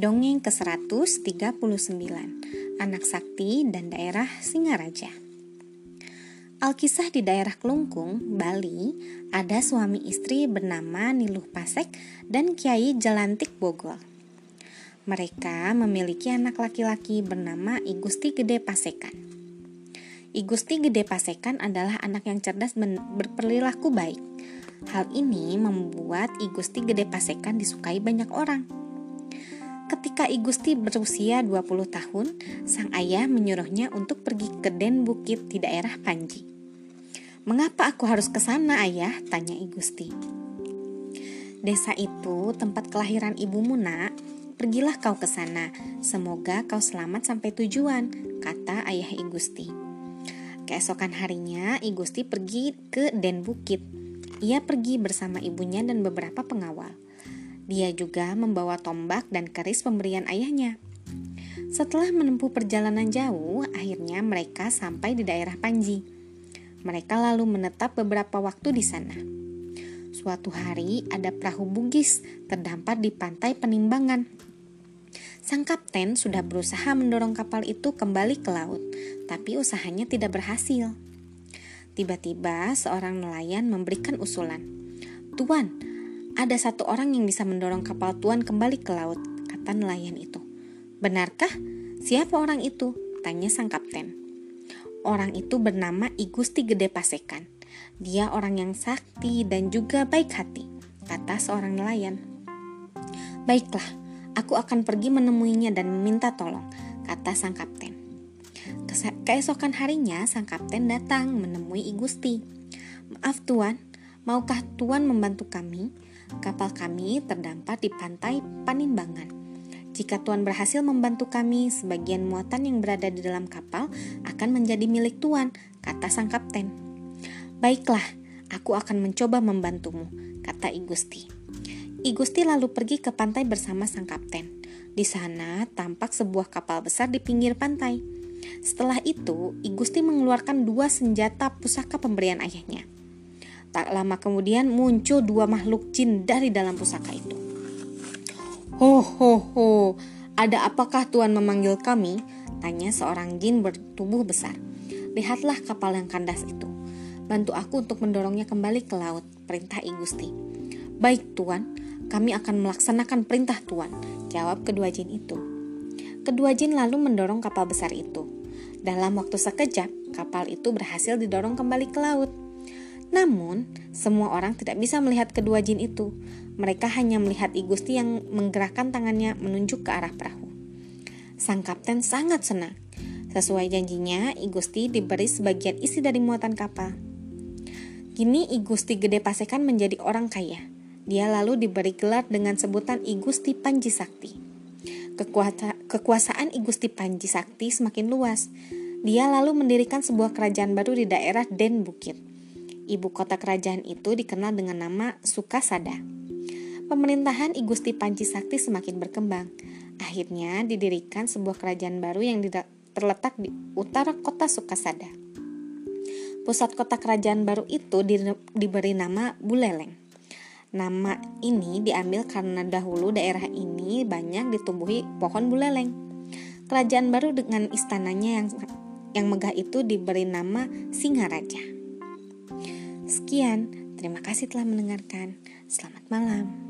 Dongeng ke-139 Anak Sakti dan Daerah Singaraja Alkisah di daerah Kelungkung, Bali, ada suami istri bernama Niluh Pasek dan Kiai Jelantik Bogor. Mereka memiliki anak laki-laki bernama Igusti Gede Pasekan. Igusti Gede Pasekan adalah anak yang cerdas berperilaku baik. Hal ini membuat Igusti Gede Pasekan disukai banyak orang. Ketika Igusti berusia 20 tahun, sang ayah menyuruhnya untuk pergi ke Den Bukit di daerah Panji. Mengapa aku harus ke sana, ayah? Tanya Igusti. Desa itu tempat kelahiran ibumu, nak. Pergilah kau ke sana. Semoga kau selamat sampai tujuan, kata ayah Igusti. Keesokan harinya, Igusti pergi ke Den Bukit. Ia pergi bersama ibunya dan beberapa pengawal. Dia juga membawa tombak dan keris pemberian ayahnya. Setelah menempuh perjalanan jauh, akhirnya mereka sampai di daerah Panji. Mereka lalu menetap beberapa waktu di sana. Suatu hari ada perahu bugis terdampar di pantai Penimbangan. Sang kapten sudah berusaha mendorong kapal itu kembali ke laut, tapi usahanya tidak berhasil. Tiba-tiba seorang nelayan memberikan usulan. Tuan, ada satu orang yang bisa mendorong kapal tuan kembali ke laut, kata nelayan itu. Benarkah? Siapa orang itu? Tanya sang kapten. Orang itu bernama Igusti Gede Pasekan. Dia orang yang sakti dan juga baik hati, kata seorang nelayan. Baiklah, aku akan pergi menemuinya dan meminta tolong, kata sang kapten. Keesokan harinya, sang kapten datang menemui Igusti. Maaf tuan, maukah tuan membantu kami? Kapal kami terdampar di pantai Panimbangan. Jika Tuan berhasil membantu kami, sebagian muatan yang berada di dalam kapal akan menjadi milik Tuan, kata sang kapten. Baiklah, aku akan mencoba membantumu, kata Igusti. Igusti lalu pergi ke pantai bersama sang kapten. Di sana tampak sebuah kapal besar di pinggir pantai. Setelah itu, Igusti mengeluarkan dua senjata pusaka pemberian ayahnya. Tak lama kemudian muncul dua makhluk jin dari dalam pusaka itu. Ho ho ho, ada apakah Tuhan memanggil kami? Tanya seorang jin bertubuh besar. Lihatlah kapal yang kandas itu. Bantu aku untuk mendorongnya kembali ke laut, perintah Igusti. Baik Tuan, kami akan melaksanakan perintah Tuan, jawab kedua jin itu. Kedua jin lalu mendorong kapal besar itu. Dalam waktu sekejap, kapal itu berhasil didorong kembali ke laut. Namun, semua orang tidak bisa melihat kedua jin itu. Mereka hanya melihat Igusti yang menggerakkan tangannya menunjuk ke arah perahu. Sang kapten sangat senang. Sesuai janjinya, Igusti diberi sebagian isi dari muatan kapal. Kini Igusti Gede Pasekan menjadi orang kaya. Dia lalu diberi gelar dengan sebutan Igusti Panji Sakti. Kekuasa, kekuasaan Igusti Panji Sakti semakin luas. Dia lalu mendirikan sebuah kerajaan baru di daerah Den Bukit ibu kota kerajaan itu dikenal dengan nama Sukasada. Pemerintahan Igusti Panji Sakti semakin berkembang. Akhirnya didirikan sebuah kerajaan baru yang terletak di utara kota Sukasada. Pusat kota kerajaan baru itu di, diberi nama Buleleng. Nama ini diambil karena dahulu daerah ini banyak ditumbuhi pohon buleleng. Kerajaan baru dengan istananya yang yang megah itu diberi nama Singaraja. Sekian, terima kasih telah mendengarkan. Selamat malam.